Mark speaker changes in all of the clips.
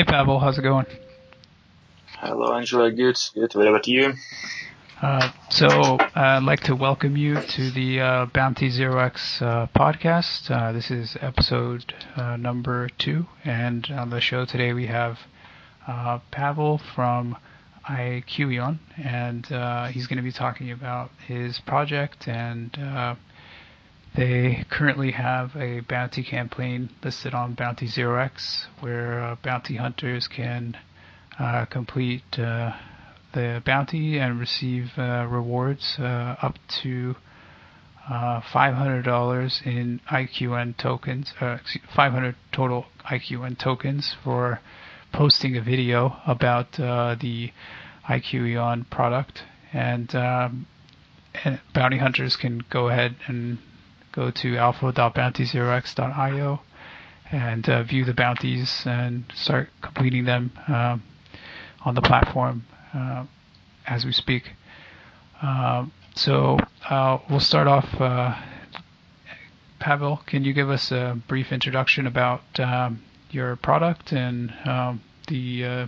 Speaker 1: Hey Pavel, how's it going?
Speaker 2: Hello Angela, good, good. What about you?
Speaker 1: Uh, so uh, I'd like to welcome you to the uh, Bounty Zero X uh, podcast. Uh, this is episode uh, number two, and on the show today we have Pavel from IQEON, and he's going to be talking about his project and they currently have a bounty campaign listed on Bounty Zero X, where bounty hunters can complete the bounty and receive uh, rewards uh, up to uh, $500 in IQN tokens, uh, 500 total IQN tokens for posting a video about uh, the IQEON product. And, um, and, bounty hunters can go ahead and go to alpha.bounty0x.io and uh, view the bounties and start completing them um, on the platform uh, as we speak. Uh, so uh, we'll start off. Uh, Pavel, can you give us a brief introduction about um, your product and um, the uh,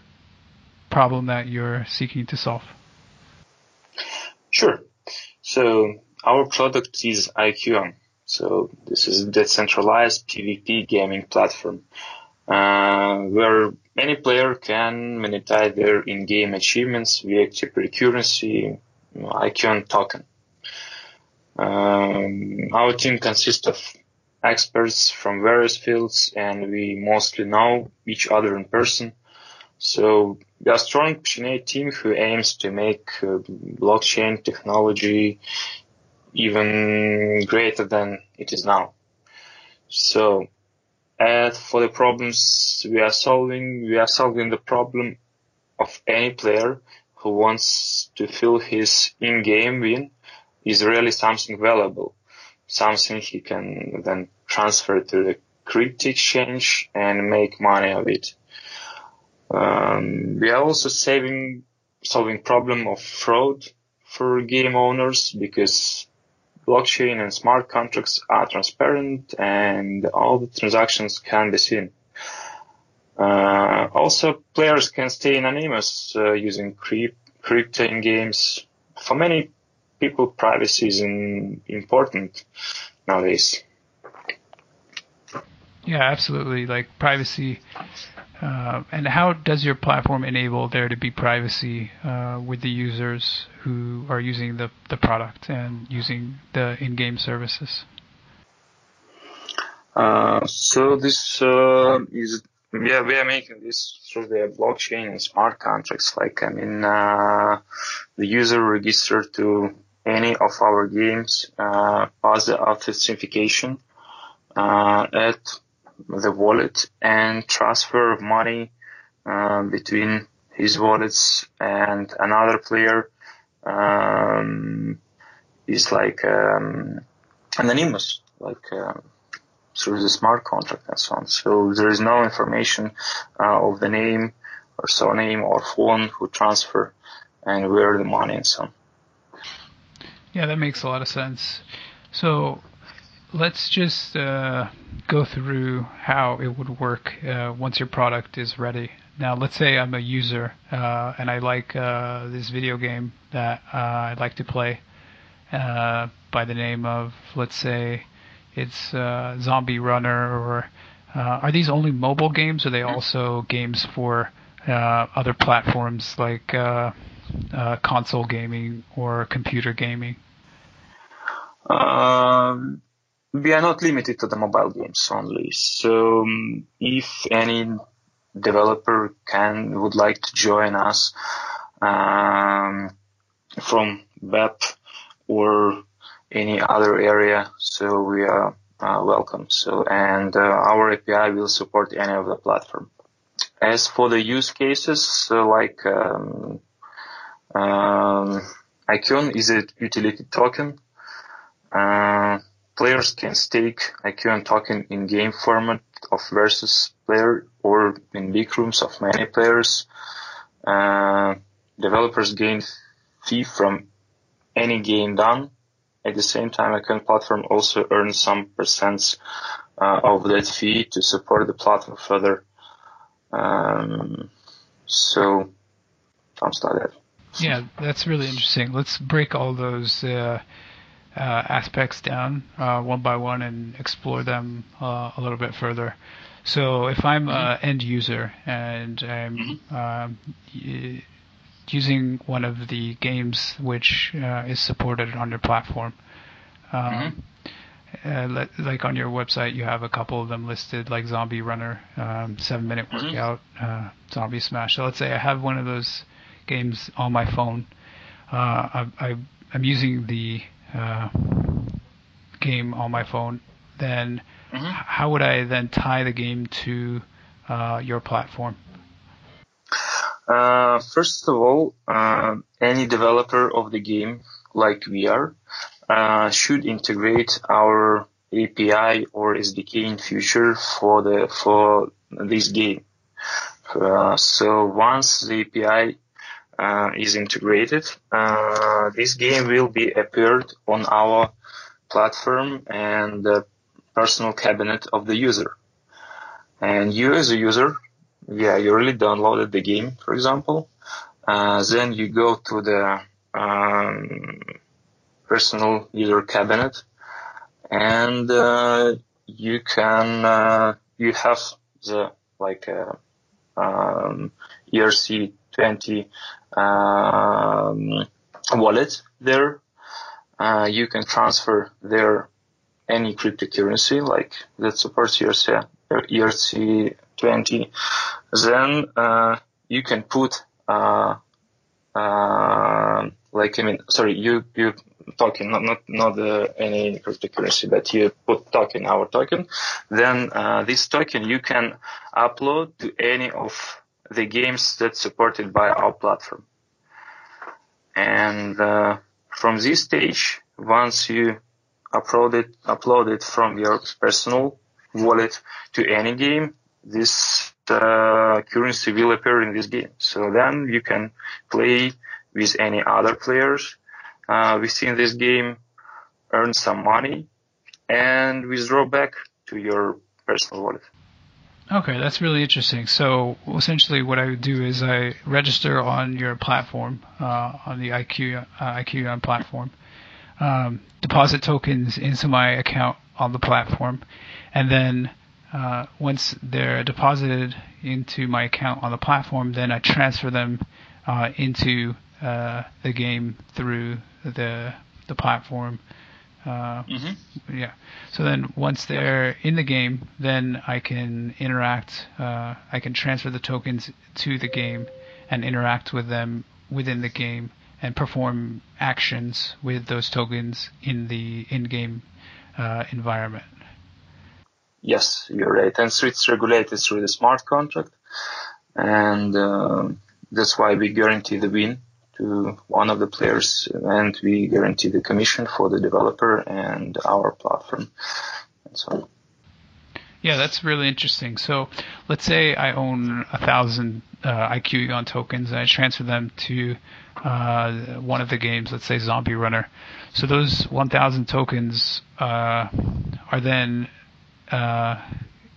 Speaker 1: problem that you're seeking to solve?
Speaker 2: Sure. So our product is IQEON. So this is a decentralized PvP gaming platform uh, where any player can monetize their in-game achievements via cryptocurrency IQEON token. Um, our team consists of experts from various fields and we mostly know each other in person. So we are a strong passionate team who aims to make uh, blockchain technology even greater than it is now. So as for the problems we are solving, we are solving the problem of any player who wants to feel his in-game win is really something valuable, something he can then transfer to the crypto exchange and make money of it. Um, we are also saving, solving problem of fraud for game owners because blockchain and smart contracts are transparent and all the transactions can be seen. Uh, also, players can stay anonymous uh, using crypto in games. For many people, privacy is in, important nowadays.
Speaker 1: Yeah, absolutely. Like privacy uh, and how does your platform enable there to be privacy uh, with the users who are using the, the product and using the in-game services?
Speaker 2: Uh, so this uh, is yeah we are making this through the blockchain and smart contracts. Like I mean, uh, the user registered to any of our games uh, pass the authentication at the wallet and transfer of money uh, between his wallets and another player um, is like um, anonymous, like uh, through the smart contract and so on. So there is no information uh, of the name or surname or phone who transfer and where the money and so on.
Speaker 1: Yeah, that makes a lot of sense. So let's just uh, go through how it would work uh, once your product is ready. Now, let's say I'm a user uh, and I like uh, this video game that uh, I'd like to play uh, by the name of, let's say, it's Zombie Runner, or are these only mobile games? Or are they also games for other platforms like console gaming or computer gaming?
Speaker 2: Um we are not limited to the mobile games only. So um, if any developer can would like to join us um, from web or any other area, so we are uh, welcome. So and uh, our API will support any of the platform. As for the use cases, like um, um, IQEON is a utility token. Players can stake IQEON token in game format of versus player or in big rooms of many players. Uh, developers gain fee from any game done. At the same time, IQEON platform also earns some percents uh, of that fee to support the platform further. Um, so something like that.
Speaker 1: Yeah, that's really interesting. Let's break all those uh, aspects down uh, one by one and explore them uh, a little bit further. So, if I'm mm-hmm. an end user and I'm mm-hmm. um, y- using one of the games which uh, is supported on your platform, um, mm-hmm. uh, like on your website, you have a couple of them listed, like Zombie Runner, um, Seven Minute mm-hmm. Workout, uh, Zombie Smash. So let's say I have one of those games on my phone. I, I, I'm using the uh, game on my phone, then mm-hmm. how would I then tie the game to uh, your platform?
Speaker 2: Uh, first of all, uh, any developer of the game, like we are, uh, should integrate our API or SDK in future for the for this game. Uh, so once the API uh, is integrated, uh, this game will be appeared on our platform and the personal cabinet of the user. And you as a user, yeah, you really downloaded the game, for example. Uh, then you go to the um, personal user cabinet and uh, you can uh, you have the like uh, um, ERC20 um, wallet there. Uh, you can transfer there any cryptocurrency like that supports ERC, ERC20. Then uh, you can put uh, uh, like I mean, sorry, you you token, not not not uh, any cryptocurrency, but you put token, our token. Then uh, this token you can upload to any of the games that's supported by our platform. And uh, from this stage, once you upload it, upload it from your personal wallet to any game, this uh, currency will appear in this game. So then you can play with any other players uh, within this game, earn some money, and withdraw back to your personal wallet.
Speaker 1: Okay, that's really interesting. So essentially, what I would do is I register on your platform, uh, on the IQ uh, platform, um, deposit tokens into my account on the platform, and then uh, once they're deposited into my account on the platform, then I transfer them uh, into uh, the game through the the platform uh, mm-hmm. Yeah. So then once they're in the game, then I can interact. Uh, I can transfer the tokens to the game and interact with them within the game and perform actions with those tokens in the in-game uh, environment.
Speaker 2: Yes, you're right. And so it's regulated through the smart contract, and uh, that's why we guarantee the win to one of the players and we guarantee the commission for the developer and our platform and so on.
Speaker 1: Yeah, that's really interesting. So let's say I own a thousand uh, IQEON tokens and I transfer them to uh, one of the games, let's say Zombie Runner. So those 1,000 tokens uh, are then uh,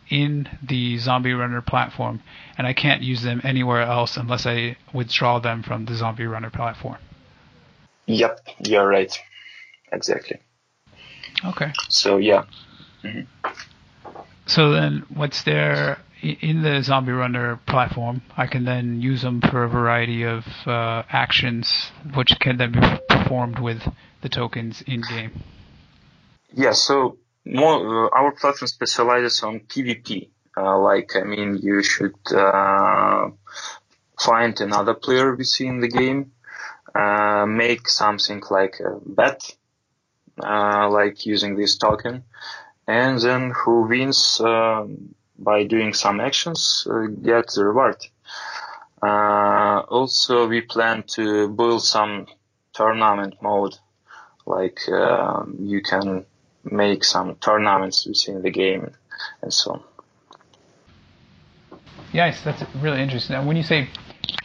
Speaker 1: in the Zombie Runner platform, and I can't use them anywhere else unless I withdraw them from the Zombie Runner platform.
Speaker 2: Yep, you're right. Exactly.
Speaker 1: Okay.
Speaker 2: So yeah. Mm-hmm.
Speaker 1: So then, what's there in the Zombie Runner platform? I can then use them for a variety of uh, actions, which can then be performed with the tokens in game.
Speaker 2: Yeah. So more, uh, our platform specializes on PvP. Uh, like, I mean, you should uh, find another player within the game, uh, make something like a bet, uh, like using this token, and then who wins by doing some actions uh, gets the reward. also, we plan to build some tournament mode, like um, you can make some tournaments within the game and so on.
Speaker 1: Yes, that's really interesting. And when you say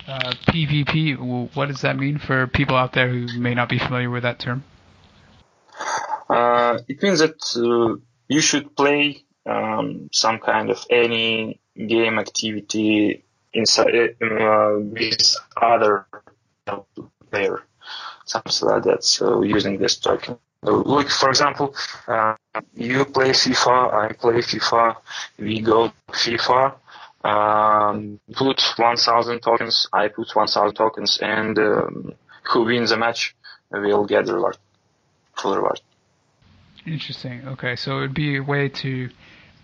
Speaker 1: uh, PvP, what does that mean for people out there who may not be familiar with that term?
Speaker 2: Uh, it means that uh, you should play um, some kind of any game activity inside uh, with other player, something like that. So using this token. Look, for example, uh, you play FIFA, I play FIFA, we go FIFA, um, put 1,000 tokens, I put 1,000 tokens, and um, who wins the match will get the reward, full reward.
Speaker 1: Interesting. Okay, so it would be a way to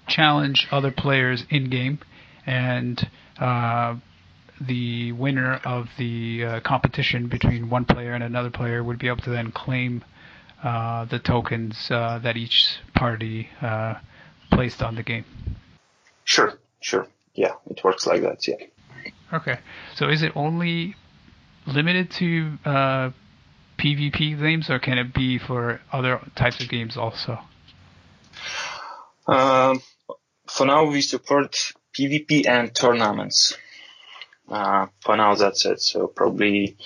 Speaker 1: challenge other players in game, and uh, the winner of the uh, competition between one player and another player would be able to then claim the tokens uh, that each party uh, placed on the game.
Speaker 2: Sure, sure. Yeah, it works like that. Yeah.
Speaker 1: Okay. So is it only limited to PvP games, or can it be for other types of games also?
Speaker 2: Um, for now, we support PvP and tournaments. Uh, for now, that's it. So probably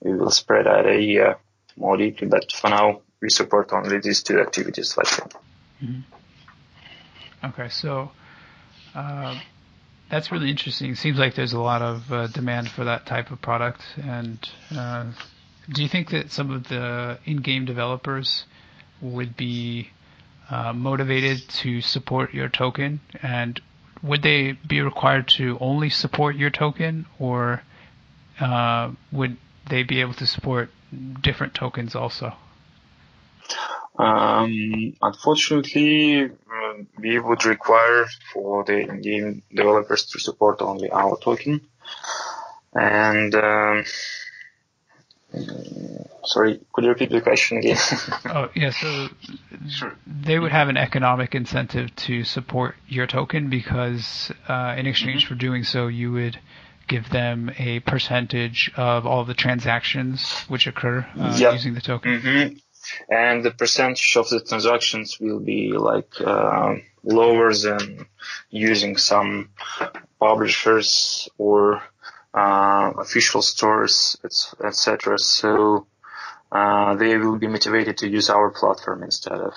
Speaker 2: we will spread out a year more deeply, but for now, we support only these two activities. Like
Speaker 1: mm-hmm. Okay, so uh, that's really interesting. It seems like there's a lot of uh, demand for that type of product. And uh, do you think that some of the in-game developers would be uh, motivated to support your token? And would they be required to only support your token, or uh, would they be able to support different tokens also?
Speaker 2: Um, unfortunately, uh, we would require for the game developers to support only our token. And um, sorry, could you repeat the question again?
Speaker 1: oh yeah, so sure. they would have an economic incentive to support your token because uh, in exchange mm-hmm. for doing so, you would give them a percentage of all the transactions which occur uh, yep. using the token.
Speaker 2: Mm-hmm and the percentage of the transactions will be like uh, lower than using some publishers or uh, official stores, etc. So uh, they will be motivated to use our platform instead of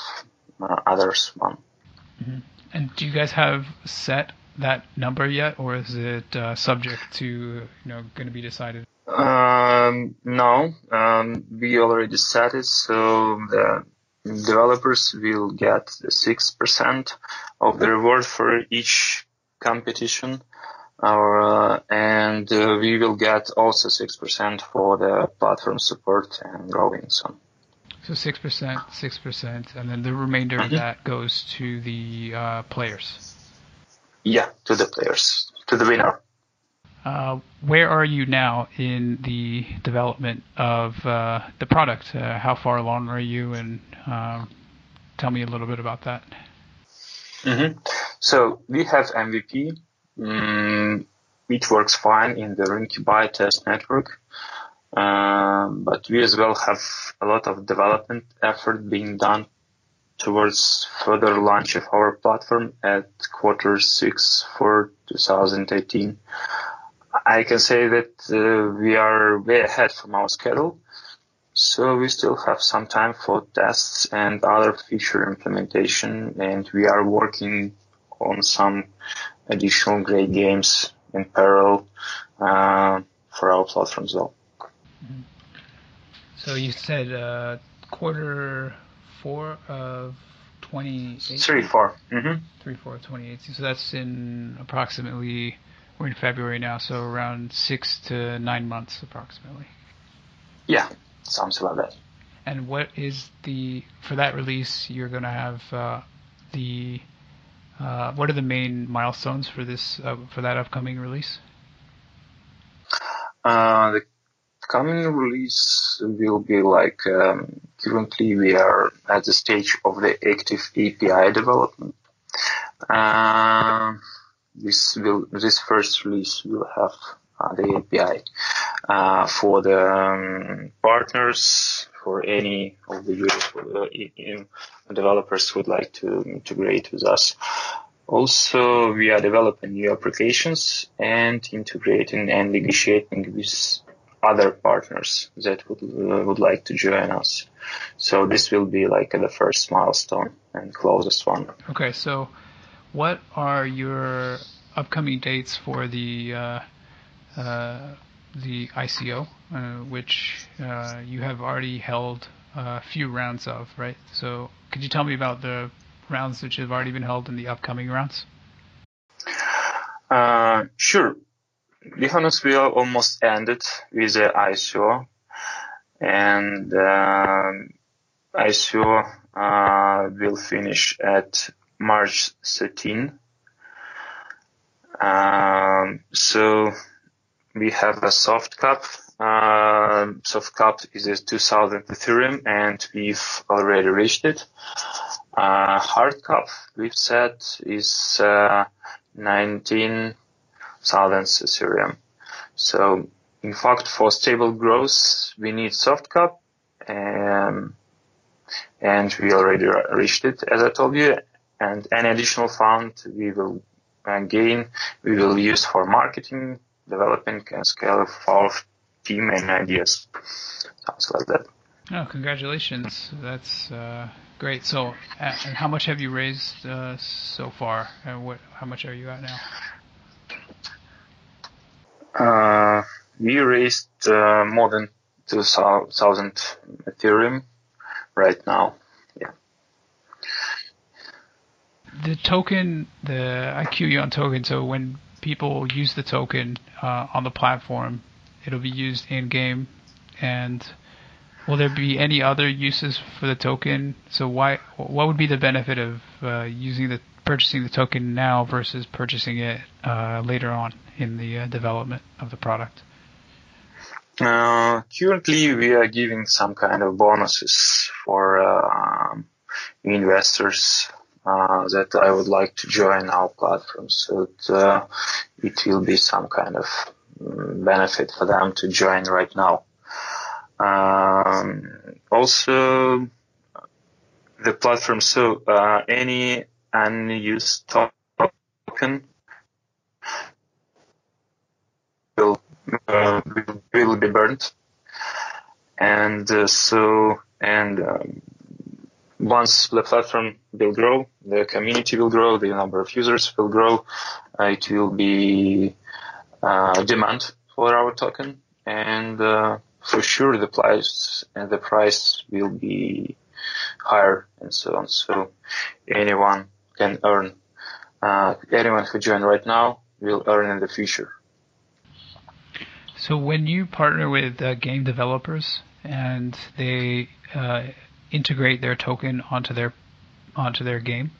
Speaker 2: uh, others one.
Speaker 1: Mm-hmm. And do you guys have set that number yet, or is it uh, subject to you know going to be decided?
Speaker 2: Um, no, um, we already set it, so the developers will get 6% of the reward for each competition, uh, and uh, we will get also 6% for the platform support and growing. So.
Speaker 1: So six percent, six percent, and then the remainder mm-hmm. of that goes to the uh, players.
Speaker 2: Yeah, to the players, to the winner.
Speaker 1: Uh, where are you now in the development of uh, the product? Uh, how far along are you, and um, tell me a little bit about that.
Speaker 2: Mm-hmm. So we have MVP. Mm, it works fine in the Rinkeby test network, um, but we as well have a lot of development effort being done towards further launch of our platform at quarter six for 2018. I can say that uh, we are way ahead from our schedule. So we still have some time for tests and other feature implementation and we are working on some additional great games in parallel uh, for our platform as well. Mm-hmm.
Speaker 1: So you said uh, quarter four of 2018?
Speaker 2: Three, four. Mm-hmm.
Speaker 1: Three, four, 2018. So that's in approximately we're in February now, so around six to nine months approximately.
Speaker 2: Yeah, something like that.
Speaker 1: And what is the for that release? You're going to have uh, the uh, what are the main milestones for this uh, for that upcoming release?
Speaker 2: Uh, the coming release will be like um, currently we are at the stage of the active API development. This will this first release will have uh, the API uh, for the um, partners for any of the uh, developers who would like to integrate with us. Also, we are developing new applications and integrating and negotiating with other partners that would uh, would like to join us. So this will be like the first milestone and closest one.
Speaker 1: Okay, so what are your upcoming dates for the uh, uh, the ICO, uh, which uh, you have already held a few rounds of, right? So could you tell me about the rounds which have already been held in the upcoming rounds?
Speaker 2: Uh, sure. The honest wheel almost ended with the ICO, and uh, ICO uh, will finish at March 13. Um, so we have a soft cap. Uh, soft cap is a 2000 Ethereum and we've already reached it. Uh, hard cap we've set is, uh, 19,000 Ethereum. So in fact, for stable growth, we need soft cap, um, and we already reached it, as I told you. And any additional fund we will uh, gain, we will use for marketing, developing, and scale of our team and ideas. Sounds like that.
Speaker 1: Oh, congratulations! That's uh, great. So, and how much have you raised uh, so far? And what? How much are you at now?
Speaker 2: Uh, we raised uh, more than 2,000 Ethereum right now. Yeah.
Speaker 1: The token, the IQEON token. So when people use the token uh, on the platform, it'll be used in game. And will there be any other uses for the token? So why? What would be the benefit of uh, using the purchasing the token now versus purchasing it uh, later on in the uh, development of the product?
Speaker 2: Uh, currently, we are giving some kind of bonuses for uh, investors uh, that I would like to join our platform. So it, uh, it will be some kind of mm, benefit for them to join right now. Um, also, the platform. So uh, any unused token will uh, will be burned, and uh, so and um, once the platform will grow, the community will grow, the number of users will grow, uh, it will be uh, demand for our token, and uh, for sure the price and the price will be higher and so on. So anyone can earn. Uh, anyone who join right now will earn in the future.
Speaker 1: So when you partner with uh, game developers and they uh, integrate their token onto their onto their game,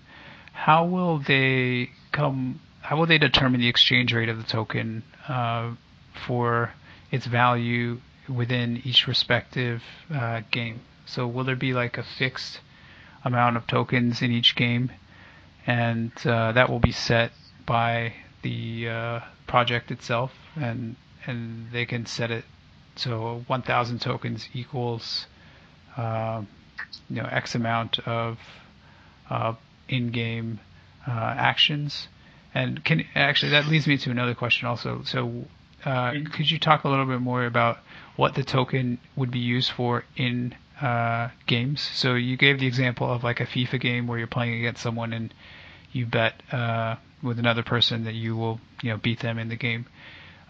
Speaker 1: how will they come? How will they determine the exchange rate of the token uh, for its value within each respective uh, game? So will there be like a fixed amount of tokens in each game, and uh, that will be set by the uh, project itself, and and they can set it so 1,000 tokens equals uh, you know X amount of uh, in-game uh, actions. And can actually that leads me to another question also. So uh, could you talk a little bit more about what the token would be used for in uh, games? So you gave the example of like a FIFA game where you're playing against someone and you bet uh, with another person that you will you know beat them in the game.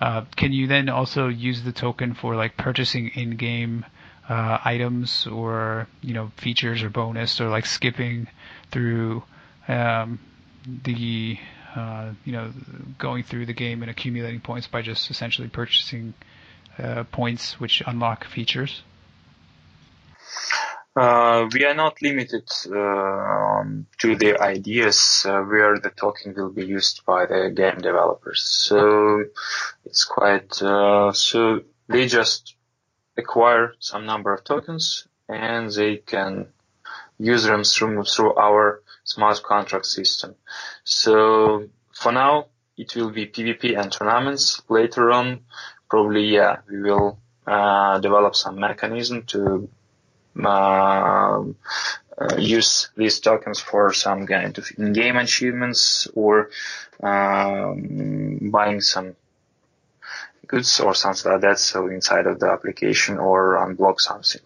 Speaker 1: Uh, can you then also use the token for like purchasing in-game uh, items or you know features or bonus or like skipping through um, the uh, you know going through the game and accumulating points by just essentially purchasing uh, points which unlock features?
Speaker 2: Uh, we are not limited uh, to the ideas uh, where the token will be used by the game developers. So it's quite uh, so they just acquire some number of tokens and they can use them through through our smart contract system. So for now, it will be PvP and tournaments. Later on, probably yeah, we will uh, develop some mechanism to um, uh, use these tokens for some kind of in-game achievements or um, buying some goods or something like that. So inside of the application or unblock something.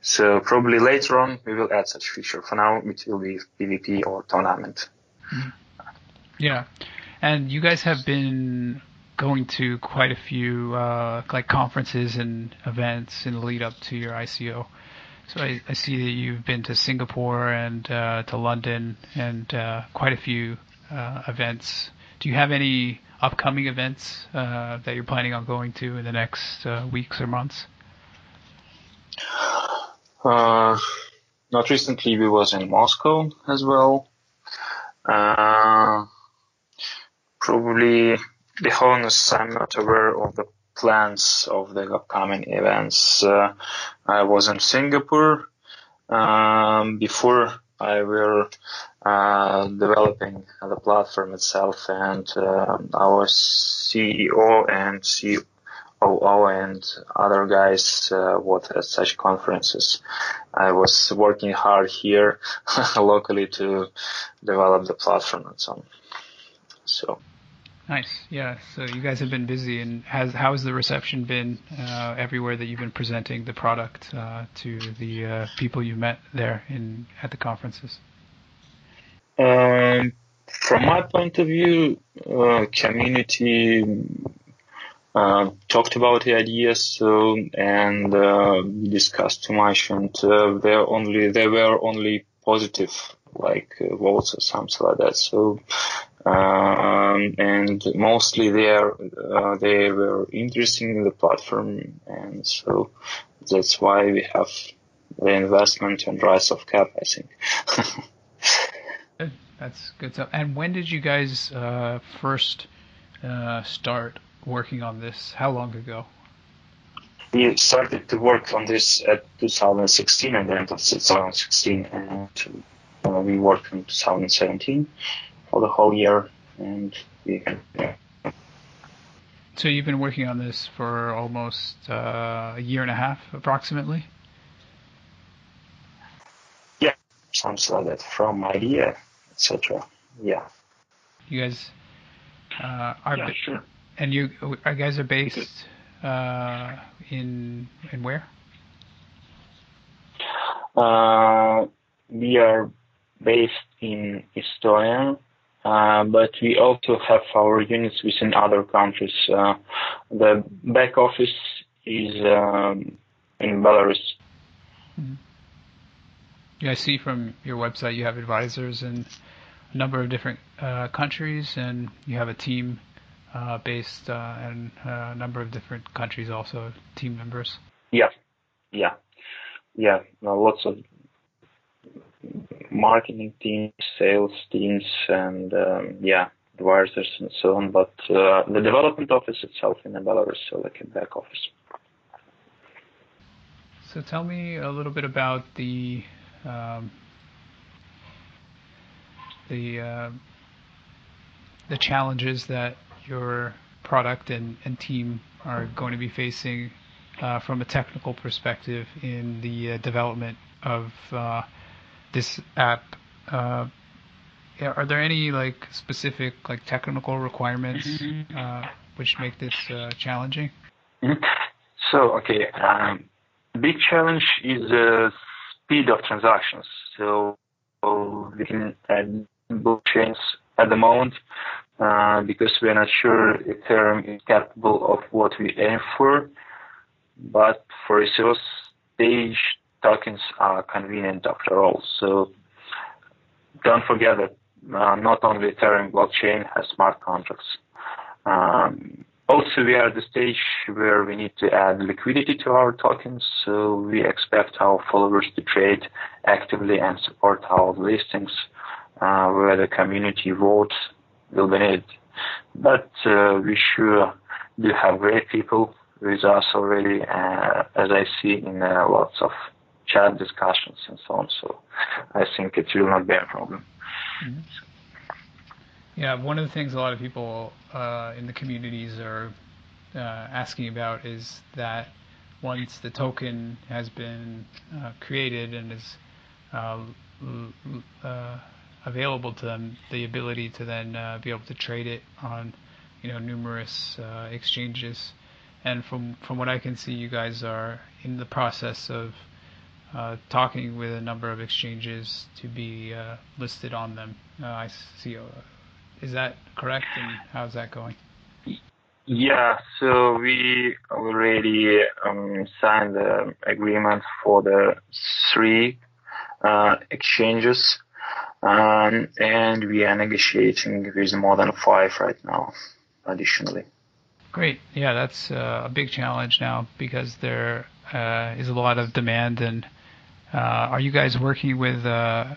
Speaker 2: So probably later on we will add such feature. For now it will be PvP or tournament.
Speaker 1: Yeah, and you guys have been going to quite a few uh, like conferences and events in the lead up to your ICO. So I, I see that you've been to Singapore and uh, to London and uh, quite a few uh, events. Do you have any upcoming events uh, that you're planning on going to in the next uh, weeks or months?
Speaker 2: Uh, not recently, we was in Moscow as well. Uh, probably, the honest, I'm not aware of the plans of the upcoming events. Uh, I was in Singapore um, before I were uh, developing the platform itself, and uh, our CEO and COO and other guys uh, what at such conferences. I was working hard here locally to develop the platform and so on. So.
Speaker 1: Nice. Yeah. So you guys have been busy, and has how has the reception been uh, everywhere that you've been presenting the product uh, to the uh, people you met there in at the conferences?
Speaker 2: Um, from my point of view, uh, community uh, talked about the ideas so, and uh, discussed too much, and there only they were only positive like votes or something like that. So um, and mostly they are uh, they were interested in the platform, and so that's why we have the investment and rise of cap. I think.
Speaker 1: That's good stuff. And when did you guys uh, first uh, start working on this? How long ago?
Speaker 2: We started to work on this at 2016 and the end of 2016, and uh, we worked in 2017 for the whole year, and. Yeah.
Speaker 1: So you've been working on this for almost uh, a year and a half, approximately.
Speaker 2: Yeah, something like that. From idea, etc. Yeah.
Speaker 1: You guys uh, are.
Speaker 2: Yeah, sure.
Speaker 1: And you, are guys are based uh, in in where?
Speaker 2: Uh, we are based in Estonia, uh, but we also have our units within other countries. Uh, the back office is um, in Belarus.
Speaker 1: Mm-hmm. Yeah, I see from your website you have advisors in a number of different uh, countries, and you have a team uh, based uh, in a number of different countries, also team members.
Speaker 2: Yeah, yeah, yeah. lots of marketing teams, sales teams, and um, yeah, advisors and so on. But uh, the development office itself in Belarus, so like a back office.
Speaker 1: So tell me a little bit about the um, the uh, the challenges that your product and, and team are going to be facing uh, from a technical perspective in the uh, development of uh, this app, uh, are there any like specific like technical requirements mm-hmm. uh, which make this uh, challenging?
Speaker 2: Mm-hmm. So okay, um, big challenge is speed of transactions. So we can add blockchains at the moment uh, because we are not sure Ethereum is capable of what we aim for. But for resource stage tokens are convenient after all. So don't forget that uh, not only Ethereum blockchain has smart contracts. Um, also, we are at the stage where we need to add liquidity to our tokens, so we expect our followers to trade actively and support our listings, uh, where the community votes will be needed. But uh, we sure do have great people with us already, uh, as I see in uh, lots of chat discussions and so on. So I think it will not be a problem.
Speaker 1: Mm-hmm. Yeah, one of the things a lot of people uh, in the communities are uh, asking about is that once the token has been uh, created and is uh, uh, available to them, the ability to then uh, be able to trade it on, you know, numerous exchanges. And from from what I can see, you guys are in the process of uh, talking with a number of exchanges to be uh, listed on them. Uh, I see. Is that correct? And how's that going?
Speaker 2: Yeah, so we already um, signed the agreement for the three uh, exchanges, um, and we are negotiating with more than five right now, additionally.
Speaker 1: Great. Yeah, that's uh, a big challenge now because there uh, is a lot of demand. And uh, are you guys working with uh,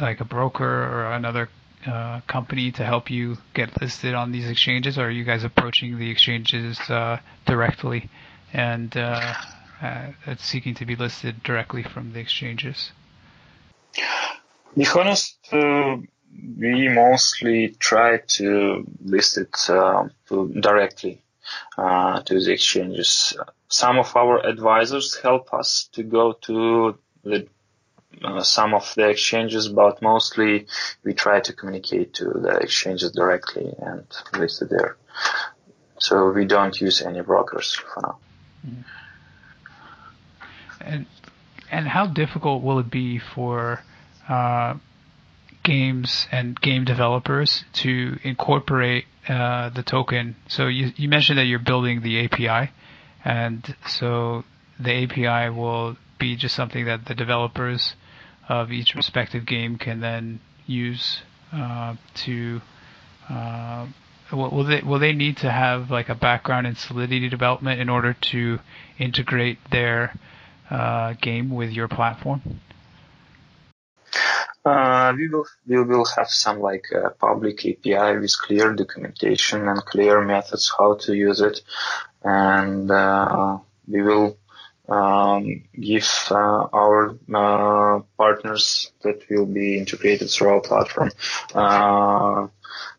Speaker 1: like a broker or another uh, company to help you get listed on these exchanges, or are you guys approaching the exchanges uh, directly and uh, uh, seeking to be listed directly from the exchanges?
Speaker 2: To Be honest, uh, we mostly try to list it uh, directly to the exchanges. Some of our advisors help us to go to the uh, some of the exchanges, but mostly we try to communicate to the exchanges directly and list it there. So we don't use any brokers for now.
Speaker 1: Mm-hmm. And and how difficult will it be for uh, games and game developers to incorporate uh, the token? So you you mentioned that you're building the API, and so the API will be just something that the developers of each respective game can then use uh, to uh, will they will they need to have like a background in Solidity development in order to integrate their uh, game with your platform?
Speaker 2: Uh, we will we will have some like uh, public API with clear documentation and clear methods how to use it, and uh, we will um, give uh, our uh, partners that will be integrated through our platform uh,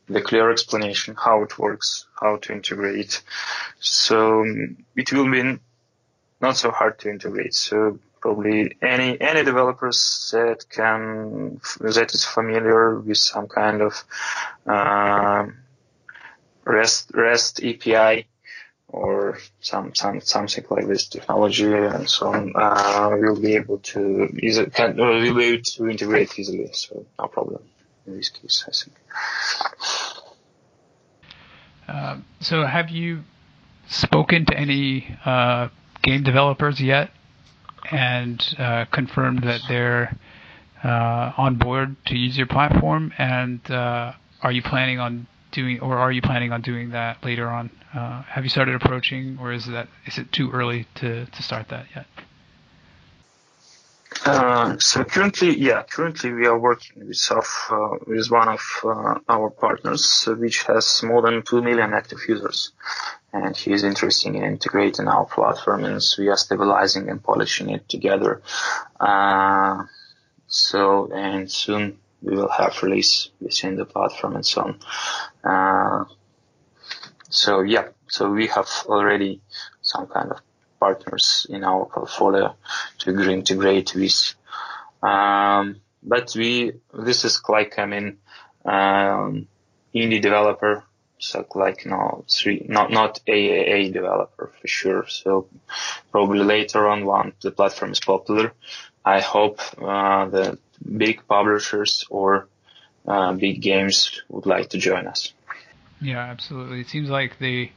Speaker 2: the clear explanation how it works, how to integrate. So it will be not so hard to integrate. So probably any any developers that can that is familiar with some kind of uh, REST REST API or some, some something like this technology and so on, uh, we'll be able to easily, can, we'll be able to integrate easily. So no problem in this case, I think.
Speaker 1: Uh, so have you spoken to any uh, game developers yet and uh, confirmed that they're uh, on board to use your platform? And uh, are you planning on doing, or are you planning on doing that later on? Uh, have you started approaching, or is that is it too early to, to start that yet?
Speaker 2: Uh, so currently, yeah, currently we are working with, uh, with one of uh, our partners, which has more than two million active users, and he is interested in integrating our platform, and so we are stabilizing and polishing it together. Uh, so, and soon we will have release within the platform and so on. Uh, so yeah, so we have already some kind of partners in our portfolio to integrate with. Um, but we, this is like, I mean, um, indie developer, so like, no, three, not, not AAA developer for sure. So probably later on, once the platform is popular, I hope, uh, the big publishers or uh, big games would like to join us.
Speaker 1: Yeah, absolutely. It seems like the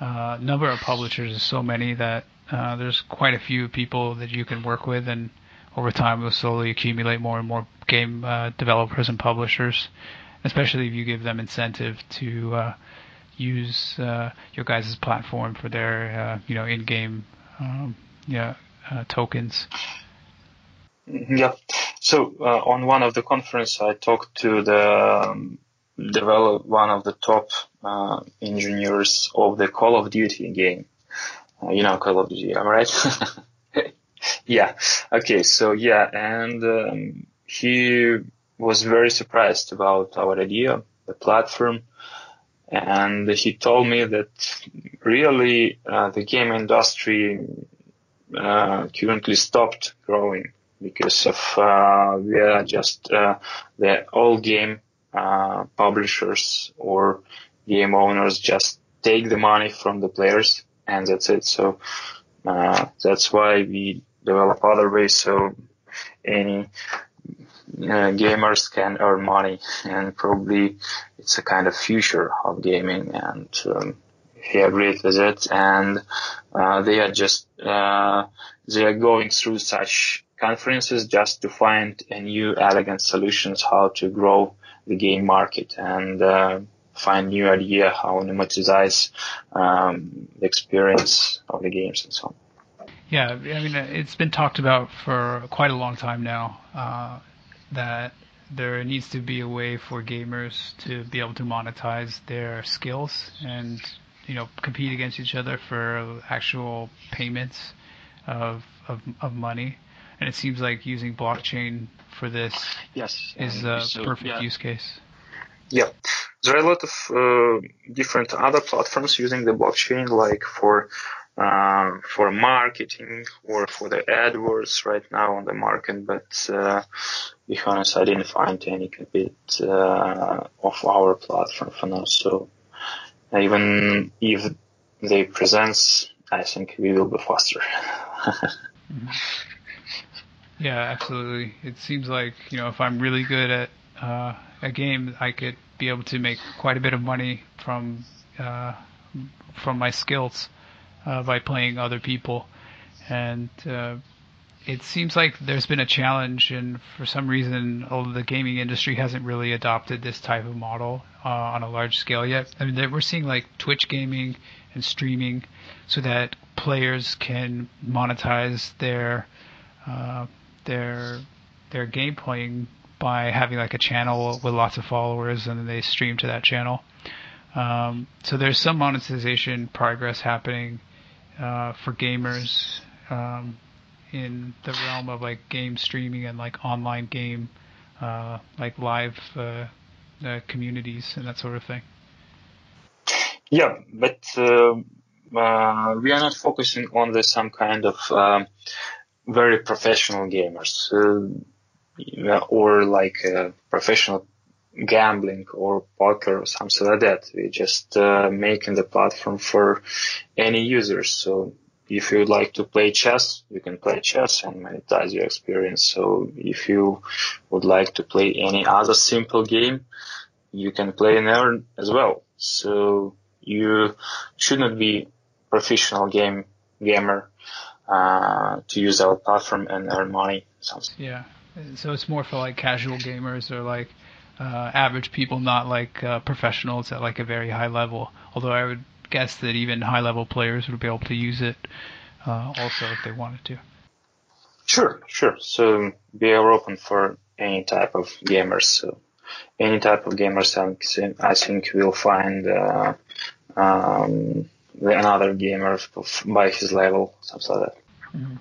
Speaker 1: uh, number of publishers is so many that uh, there's quite a few people that you can work with, and over time we'll slowly accumulate more and more game uh, developers and publishers, especially if you give them incentive to uh, use uh, your guys' platform for their you know in-game um, yeah tokens.
Speaker 2: Yeah. So uh, on one of the conference, I talked to the um, develop one of the top uh, engineers of the Call of Duty game. Uh, you know Call of Duty, am I right? yeah. Okay. So yeah, and um, he was very surprised about our idea, the platform, and he told me that really uh, the game industry uh, currently stopped growing because of uh, we are just uh, the old game uh, publishers or game owners just take the money from the players and that's it. So uh, that's why we develop other ways so any uh, gamers can earn money and probably it's a kind of future of gaming and um, he agreed with it, and uh, they are just uh, they are going through such conferences just to find a new elegant solutions how to grow the game market and uh, find new idea how to monetize um, the experience of the games and so on.
Speaker 1: Yeah, I mean, it's been talked about for quite a long time now uh, that there needs to be a way for gamers to be able to monetize their skills and you know compete against each other for actual payments of of, of money. And it seems like using blockchain for this
Speaker 2: yes,
Speaker 1: is a so, perfect yeah. use case.
Speaker 2: Yeah, there are a lot of uh, different other platforms using the blockchain, like for um, for marketing or for the AdWords right now on the market. But uh, be honest, I didn't find any compete uh, of our platform for now. So even if they present, I think we will be faster.
Speaker 1: mm-hmm. Yeah, absolutely. It seems like you know if I'm really good at uh, a game, I could be able to make quite a bit of money from uh, from my skills uh, by playing other people, and uh, it seems like there's been a challenge, and for some reason, all the gaming industry hasn't really adopted this type of model uh, on a large scale yet. I mean, we're seeing like Twitch gaming and streaming, so that players can monetize their uh, their their game playing by having like a channel with lots of followers and then they stream to that channel. Um, so there's some monetization progress happening uh, for gamers um, in the realm of like game streaming and like online game, uh, like live uh, uh communities and that sort of thing.
Speaker 2: Yeah, but uh, uh, we are not focusing on the some kind of um, very professional gamers uh, or like uh, professional gambling or poker or something like that. We just uh, making the platform for any users. So if you would like to play chess, you can play chess and monetize your experience. So if you would like to play any other simple game, you can play and earn as well. So you should not be professional game gamer uh, to use our platform and earn money.
Speaker 1: Yeah, so it's more for like casual gamers or like uh, average people, not like uh, professionals at like a very high level. Although I would guess that even high level players would be able to use it uh, also if they wanted to.
Speaker 2: Sure, sure. So we are open for any type of gamers. So any type of gamers, I think we'll find uh, um, another gamer by his level, something like that.
Speaker 1: Mm-hmm.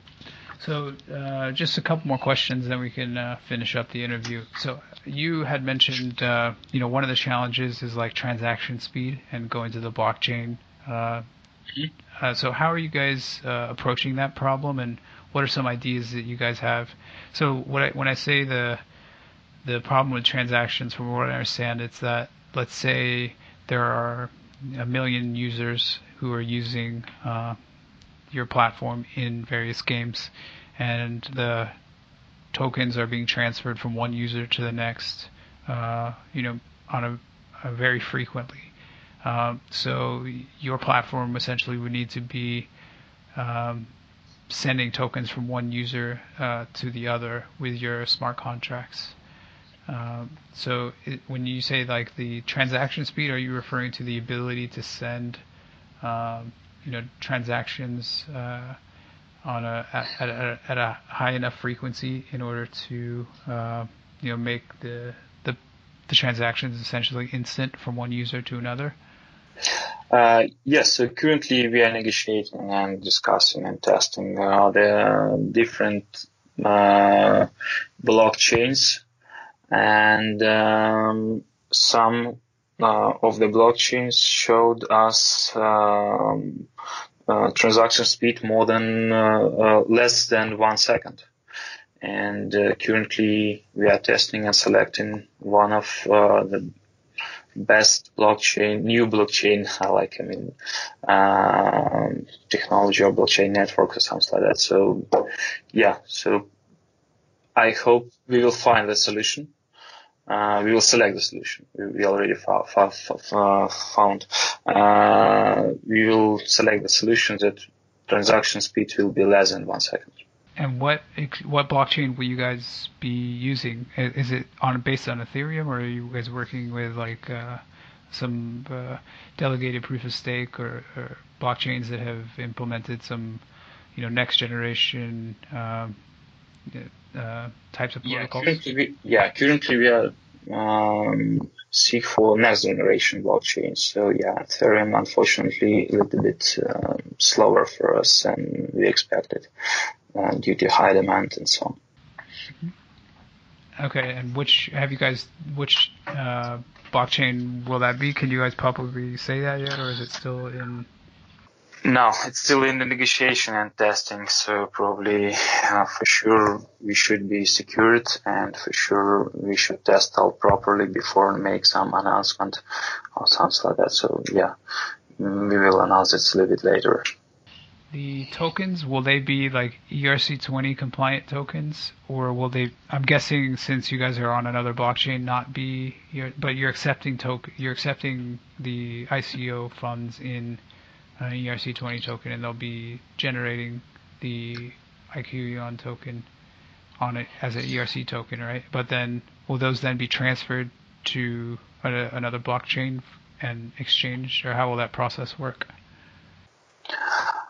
Speaker 1: So, uh, just a couple more questions, then we can uh, finish up the interview. So, you had mentioned, uh, you know, one of the challenges is like transaction speed and going to the blockchain. Uh, mm-hmm. Uh, so, how are you guys uh, approaching that problem, and what are some ideas that you guys have? So, I, when I say the the problem with transactions, from what I understand, it's that let's say there are a million users who are using uh, your platform in various games, and the tokens are being transferred from one user to the next, uh, you know, on a, a very frequently. Um, so your platform essentially would need to be um, sending tokens from one user uh, to the other with your smart contracts. Um, so it, when you say like the transaction speed, are you referring to the ability to send, um, you know, transactions uh, on a at, a at, a high enough frequency in order to uh, you know make the, the the transactions essentially instant from one user to another?
Speaker 2: Uh, yes, so currently we are negotiating and discussing and testing uh, the different uh, blockchains and um, some of the blockchains showed us um, uh, transaction speed more than uh, uh less than one second. And uh, currently we are testing and selecting one of uh, the best blockchain, new blockchain, like, I mean, um, technology or blockchain network or something like that. So yeah, so I hope we will find the solution uh, we will select the solution. We, already found, found uh, we will select the solution that transaction speed will be less than one second.
Speaker 1: And what what blockchain will you guys be using? Is it on based on Ethereum, or are you guys working with like uh, some uh, delegated proof of stake or, or, blockchains that have implemented some, you know, next generation um, uh, types of protocols?
Speaker 2: Yeah, currently we, yeah, currently we are um, seek for next generation blockchain. So yeah, Ethereum unfortunately a little bit um, slower for us than we expected uh, due to high demand and so on.
Speaker 1: Okay, and which have you guys? Which uh, blockchain will that be? Can you guys publicly say that yet, or is it still in
Speaker 2: no, it's still in the negotiation and testing, so probably uh, for sure we should be secured and for sure we should test out properly before make some announcement or something like that. So yeah, we will announce it a little bit later.
Speaker 1: The tokens, will they be like ERC20 compliant tokens or will they, I'm guessing since you guys are on another blockchain, not be, but you're accepting token, you're accepting the ICO funds in an ERC20 token, and they'll be generating the IQEON token on it as an ERC token, right? But then will those then be transferred to a, another blockchain and exchanged, or how will that process work?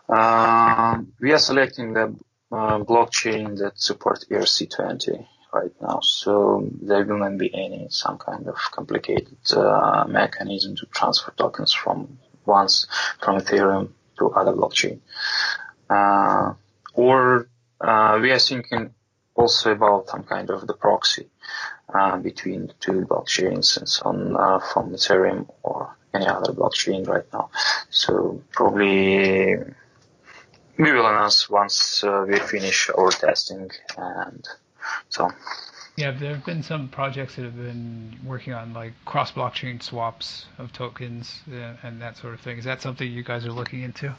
Speaker 2: Um, we are selecting the uh, blockchain that supports ERC20 right now, so there will not be any some kind of complicated uh, mechanism to transfer tokens from once from Ethereum to other blockchain. Uh, or uh, we are thinking also about some kind of the proxy uh, between two blockchains and so on uh, from Ethereum or any other blockchain right now. So probably we will announce once uh, we finish our testing and so
Speaker 1: yeah, there have been some projects that have been working on like cross blockchain swaps of tokens uh, and that sort of thing. Is that something you guys are looking into?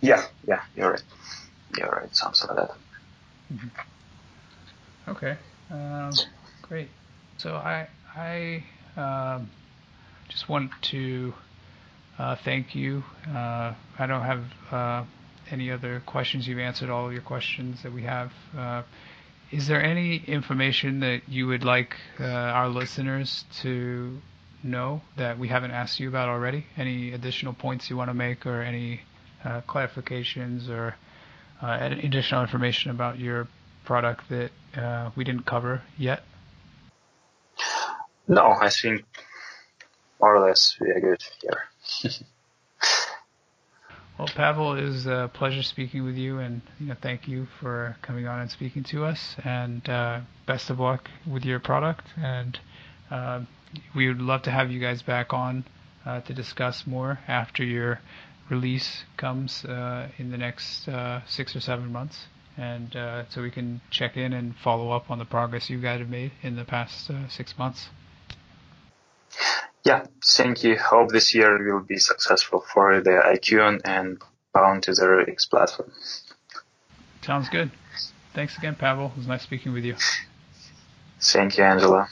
Speaker 2: Yeah, yeah, you're right. You're right. Something like that.
Speaker 1: Mm-hmm. Okay, um, great. So I I um, just want to uh, thank you. Uh, I don't have uh, any other questions. You've answered all your questions that we have. Is there any information that you would like uh, our listeners to know that we haven't asked you about already? Any additional points you want to make, or any uh, clarifications, or uh, additional information about your product that uh, we didn't cover yet?
Speaker 2: No, I think more or less we are good here.
Speaker 1: Well, Pavel, it was a pleasure speaking with you, and you know, thank you for coming on and speaking to us. And uh, best of luck with your product. And uh, we would love to have you guys back on uh, to discuss more after your release comes uh, in the next uh, six or seven months, and uh, so we can check in and follow up on the progress you guys have made in the past six months.
Speaker 2: Yeah, thank you. Hope this year will be successful for the IQEON and bound to the X platform.
Speaker 1: Sounds good. Thanks again, Pavel. It was nice speaking with you.
Speaker 2: Thank you, Angela.